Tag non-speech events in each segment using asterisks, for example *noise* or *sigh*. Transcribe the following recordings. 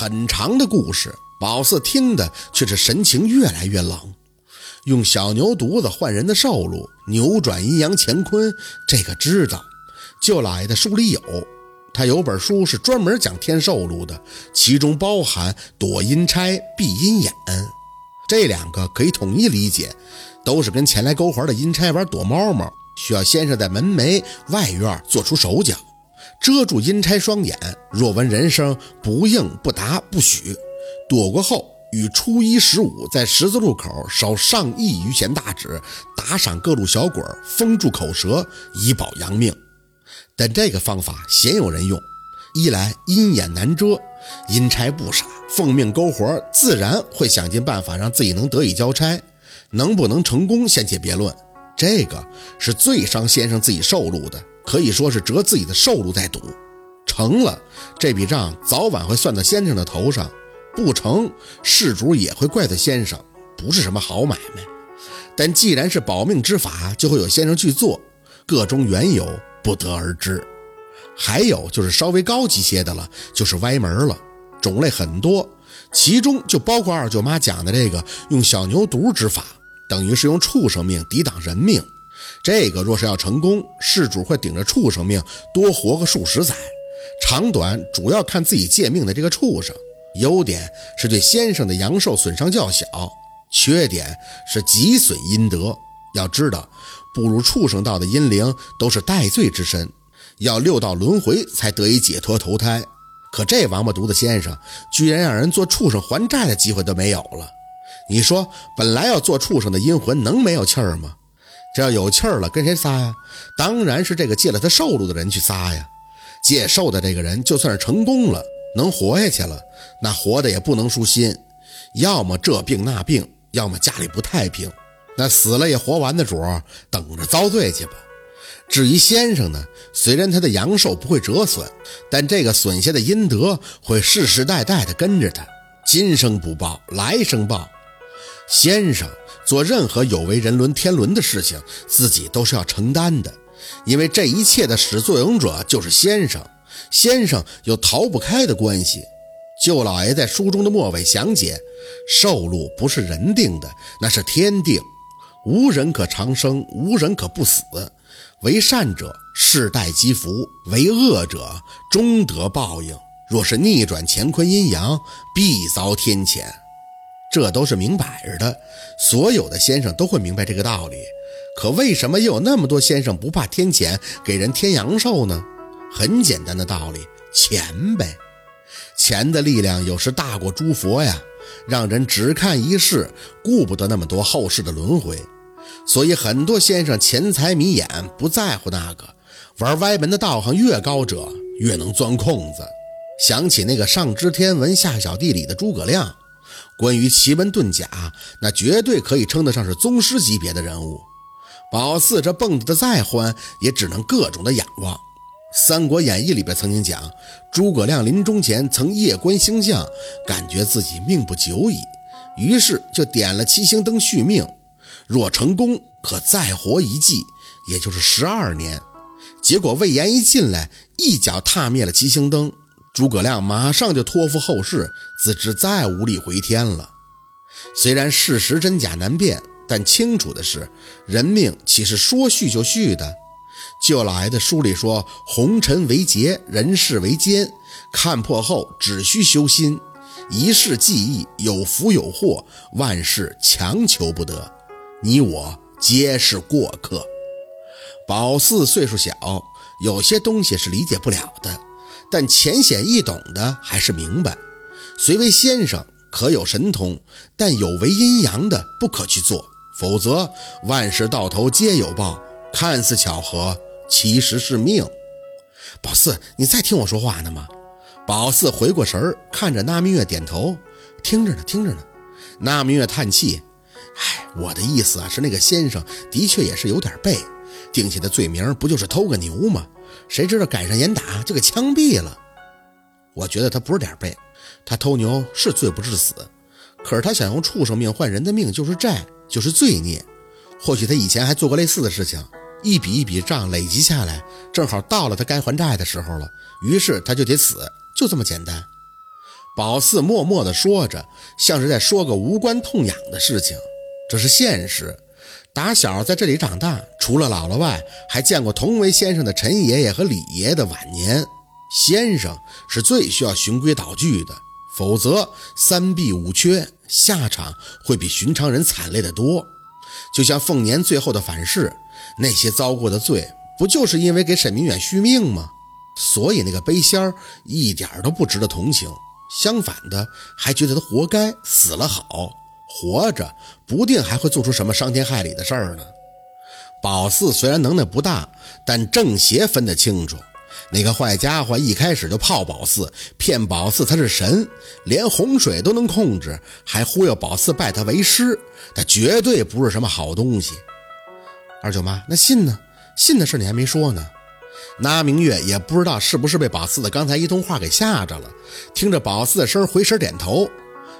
很长的故事，宝四听的却是神情越来越冷。用小牛犊子换人的寿禄，扭转阴阳乾坤，这个知道。舅老爷的书里有，他有本书是专门讲天寿禄的，其中包含躲阴差、避阴眼，这两个可以统一理解，都是跟前来勾环的阴差玩躲猫猫，需要先生在门楣外院做出手脚。遮住阴差双眼，若闻人声不应不答不许。躲过后，与初一十五在十字路口烧上亿余钱大纸，打赏各路小鬼，封住口舌，以保阳命。但这个方法鲜有人用，一来阴眼难遮，阴差不傻，奉命勾活，自然会想尽办法让自己能得以交差。能不能成功，先且别论，这个是最伤先生自己寿禄的。可以说是折自己的寿禄在赌，成了这笔账早晚会算到先生的头上；不成，事主也会怪罪先生，不是什么好买卖。但既然是保命之法，就会有先生去做，个中缘由不得而知。还有就是稍微高级些的了，就是歪门了，种类很多，其中就包括二舅妈讲的这个用小牛犊之法，等于是用畜生命抵挡人命。这个若是要成功，事主会顶着畜生命多活个数十载，长短主要看自己借命的这个畜生。优点是对先生的阳寿损伤较小，缺点是极损阴德。要知道，步入畜生道的阴灵都是戴罪之身，要六道轮回才得以解脱投胎。可这王八犊子先生居然让人做畜生还债的机会都没有了。你说，本来要做畜生的阴魂能没有气儿吗？这要有气儿了，跟谁撒呀？当然是这个借了他寿禄的人去撒呀。借寿的这个人，就算是成功了，能活下去了，那活的也不能舒心，要么这病那病，要么家里不太平。那死了也活完的主儿，等着遭罪去吧。至于先生呢，虽然他的阳寿不会折损，但这个损下的阴德会世世代代的跟着他，今生不报，来生报。先生。做任何有违人伦天伦的事情，自己都是要承担的，因为这一切的始作俑者就是先生，先生有逃不开的关系。舅老爷在书中的末尾详解：寿禄不是人定的，那是天定，无人可长生，无人可不死。为善者世代积福，为恶者终得报应。若是逆转乾坤阴阳，必遭天谴。这都是明摆着的，所有的先生都会明白这个道理。可为什么又有那么多先生不怕天谴，给人添阳寿呢？很简单的道理，钱呗。钱的力量有时大过诸佛呀，让人只看一世，顾不得那么多后世的轮回。所以很多先生钱财迷眼，不在乎那个，玩歪门的道行越高者，越能钻空子。想起那个上知天文下晓地理的诸葛亮。关于奇门遁甲，那绝对可以称得上是宗师级别的人物。宝四这蹦跶的再欢，也只能各种的仰望。《三国演义》里边曾经讲，诸葛亮临终前曾夜观星象，感觉自己命不久矣，于是就点了七星灯续命，若成功可再活一季，也就是十二年。结果魏延一进来，一脚踏灭了七星灯。诸葛亮马上就托付后事，自知再无力回天了。虽然事实真假难辨，但清楚的是，人命岂是说续就续的？舅老爷的书里说：“红尘为劫，人世为奸。看破后，只需修心，一世记忆，有福有祸，万事强求不得。你我皆是过客。”宝四岁数小，有些东西是理解不了的。但浅显易懂的还是明白，虽为先生可有神通，但有违阴阳的不可去做，否则万事到头皆有报。看似巧合，其实是命。宝四，你在听我说话呢吗？宝四回过神儿，看着那明月点头，听着呢，听着呢。那明月叹气：“哎，我的意思啊，是那个先生的确也是有点背，定下的罪名不就是偷个牛吗？”谁知道赶上严打就给枪毙了。我觉得他不是点背，他偷牛是罪不至死，可是他想用畜生命换人的命就是债，就是罪孽。或许他以前还做过类似的事情，一笔一笔账累积下来，正好到了他该还债的时候了，于是他就得死，就这么简单。宝四默默地说着，像是在说个无关痛痒的事情。这是现实。打小在这里长大，除了姥姥外，还见过同为先生的陈爷爷和李爷爷的晚年。先生是最需要循规蹈矩的，否则三弊五缺，下场会比寻常人惨烈得多。就像凤年最后的反噬，那些遭过的罪，不就是因为给沈明远续命吗？所以那个背仙儿一点都不值得同情，相反的，还觉得他活该，死了好。活着不定还会做出什么伤天害理的事儿呢。宝四虽然能耐不大，但正邪分得清楚。那个坏家伙一开始就泡宝四，骗宝四他是神，连洪水都能控制，还忽悠宝四拜他为师，他绝对不是什么好东西。二舅妈，那信呢？信的事你还没说呢。那明月也不知道是不是被宝四的刚才一通话给吓着了，听着宝四的声回身点头，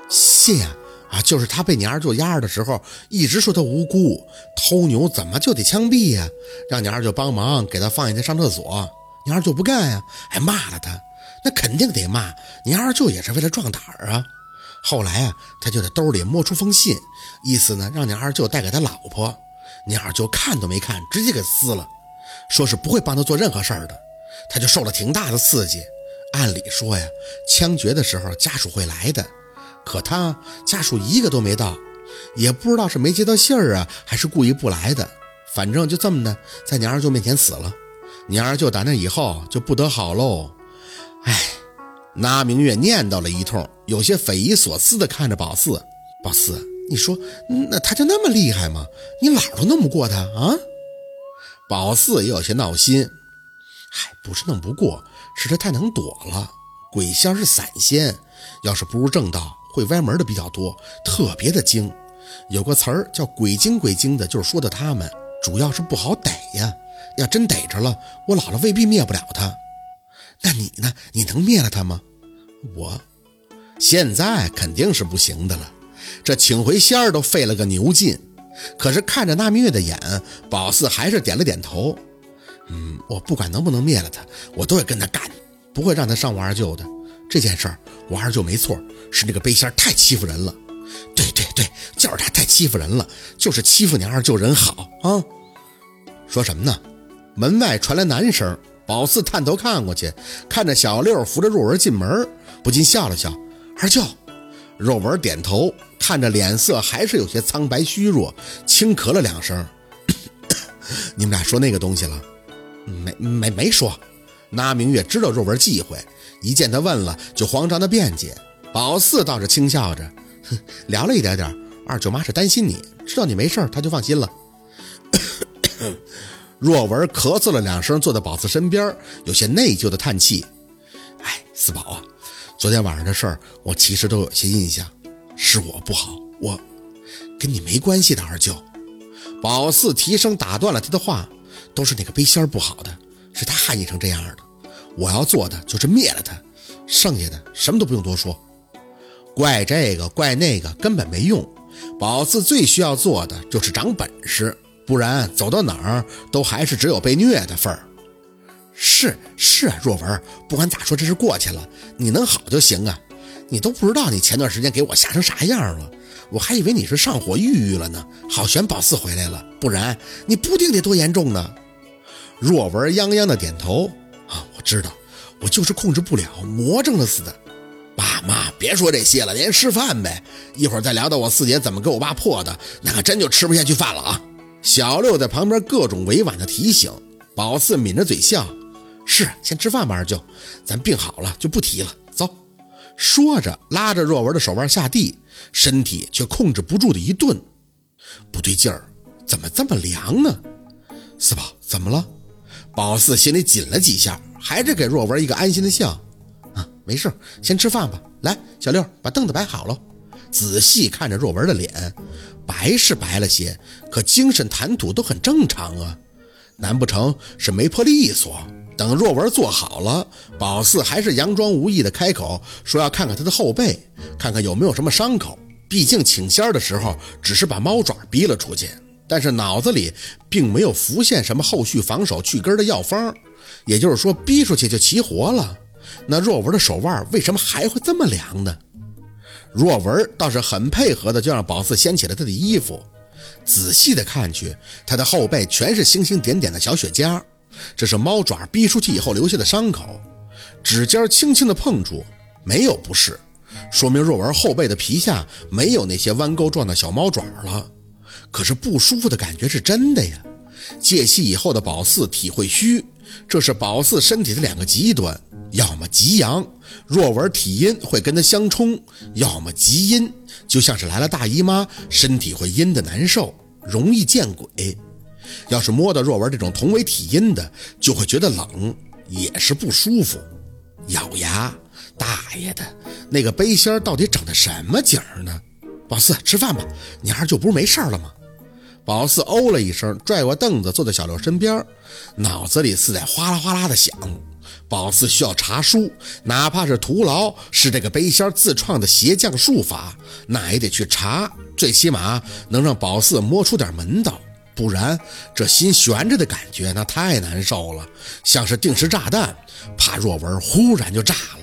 信。啊，啊就是他被你二舅压着的时候，一直说他无辜，偷牛怎么就得枪毙呀？让你二舅帮忙给他放下去上厕所，你二舅不干呀，还骂了他，那肯定得骂。你二舅也是为了壮胆儿啊。后来啊，他就在兜里摸出封信，意思呢让你二舅带给他老婆，你二舅看都没看，直接给撕了，说是不会帮他做任何事儿的。他就受了挺大的刺激。按理说呀，枪决的时候家属会来的。可他家属一个都没到，也不知道是没接到信儿啊，还是故意不来的。反正就这么的，在你二舅面前死了。你二舅打那以后就不得好喽。哎，那明月念叨了一通，有些匪夷所思的看着宝四。宝四，你说那他就那么厉害吗？你老都弄不过他啊？宝四也有些闹心。嗨，不是弄不过，是他太能躲了。鬼仙是散仙，要是不入正道。会歪门的比较多，特别的精，有个词儿叫“鬼精鬼精”的，就是说的他们，主要是不好逮呀。要真逮着了，我姥姥未必灭不了他。那你呢？你能灭了他吗？我现在肯定是不行的了。这请回仙儿都费了个牛劲。可是看着那明月的眼，宝四还是点了点头。嗯，我不管能不能灭了他，我都会跟他干，不会让他上我二舅的。这件事儿，我二舅没错，是那个背仙太欺负人了。对对对，就是他太欺负人了，就是欺负你二舅人好啊。说什么呢？门外传来男声，宝四探头看过去，看着小六扶着若文进门，不禁笑了笑。二舅，若文点头，看着脸色还是有些苍白虚弱，轻咳了两声。*coughs* 你们俩说那个东西了？没没没说。那明月知道若文忌讳。一见他问了，就慌张的辩解。宝四倒是轻笑着，哼，*laughs* 聊了一点点。二舅妈是担心你，知道你没事，她就放心了。*coughs* 若文咳嗽了两声，坐在宝四身边，有些内疚的叹气。哎，四宝啊，昨天晚上的事儿，我其实都有些印象，是我不好，我跟你没关系的，二舅。宝四提声打断了他的话，都是那个背仙不好的，是他害你成这样的。我要做的就是灭了他，剩下的什么都不用多说。怪这个怪那个根本没用，宝四最需要做的就是长本事，不然走到哪儿都还是只有被虐的份儿。是是啊，若文，不管咋说，这是过去了，你能好就行啊。你都不知道你前段时间给我吓成啥样了，我还以为你是上火抑郁了呢，好悬宝四回来了，不然你不定得多严重呢。若文泱泱的点头。啊，我知道，我就是控制不了，魔怔了似的。爸妈，别说这些了，您吃饭呗。一会儿再聊到我四姐怎么给我爸破的，那可真就吃不下去饭了啊。小六在旁边各种委婉的提醒，宝四抿着嘴笑，是，先吃饭吧，二舅，咱病好了就不提了。走，说着拉着若文的手腕下地，身体却控制不住的一顿，不对劲儿，怎么这么凉呢？四宝，怎么了？宝四心里紧了几下，还是给若文一个安心的笑。啊，没事，先吃饭吧。来，小六，把凳子摆好了。仔细看着若文的脸，白是白了些，可精神谈吐都很正常啊。难不成是没破利索？等若文坐好了，宝四还是佯装无意的开口说要看看他的后背，看看有没有什么伤口。毕竟请仙的时候只是把猫爪逼了出去。但是脑子里并没有浮现什么后续防守去根的药方，也就是说逼出去就齐活了。那若文的手腕为什么还会这么凉呢？若文倒是很配合的，就让宝四掀起了他的衣服。仔细的看去，他的后背全是星星点点的小雪痂，这是猫爪逼出去以后留下的伤口。指尖轻轻的碰触，没有不适，说明若文后背的皮下没有那些弯钩状的小猫爪了。可是不舒服的感觉是真的呀。戒气以后的宝四体会虚，这是宝四身体的两个极端，要么极阳，若文体阴会跟他相冲；要么极阴，就像是来了大姨妈，身体会阴的难受，容易见鬼。要是摸到若文这种同为体阴的，就会觉得冷，也是不舒服。咬牙，大爷的，那个背心到底整的什么景呢？宝四，吃饭吧，你儿就不是没事了吗？宝四哦了一声，拽过凳子坐在小六身边，脑子里似在哗啦哗啦的响。宝四需要查书，哪怕是徒劳，是这个背仙自创的邪将术法，那也得去查，最起码能让宝四摸出点门道。不然这心悬着的感觉，那太难受了，像是定时炸弹，怕若文忽然就炸了。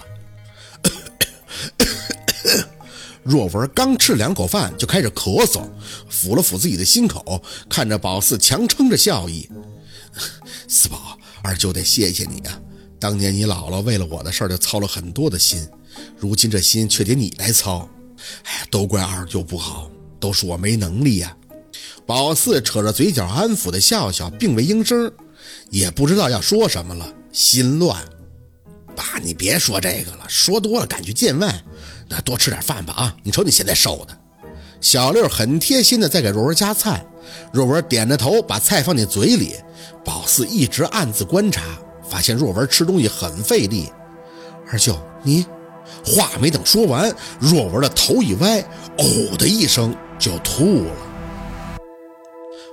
若文刚吃两口饭就开始咳嗽，抚了抚自己的心口，看着宝四强撑着笑意：“ *laughs* 四宝，二舅得谢谢你啊！当年你姥姥为了我的事儿就操了很多的心，如今这心却得你来操。哎呀，都怪二舅不好，都是我没能力呀。”宝四扯着嘴角安抚的笑笑，并未应声，也不知道要说什么了，心乱。爸，你别说这个了，说多了感觉见外。那多吃点饭吧啊！你瞅你现在瘦的。小六很贴心的在给若文夹菜，若文点着头把菜放进嘴里。宝四一直暗自观察，发现若文吃东西很费力。二舅，你话没等说完，若文的头一歪，呕的一声就吐了。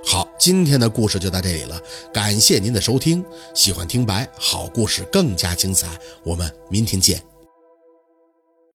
好，今天的故事就到这里了，感谢您的收听。喜欢听白好故事更加精彩，我们明天见。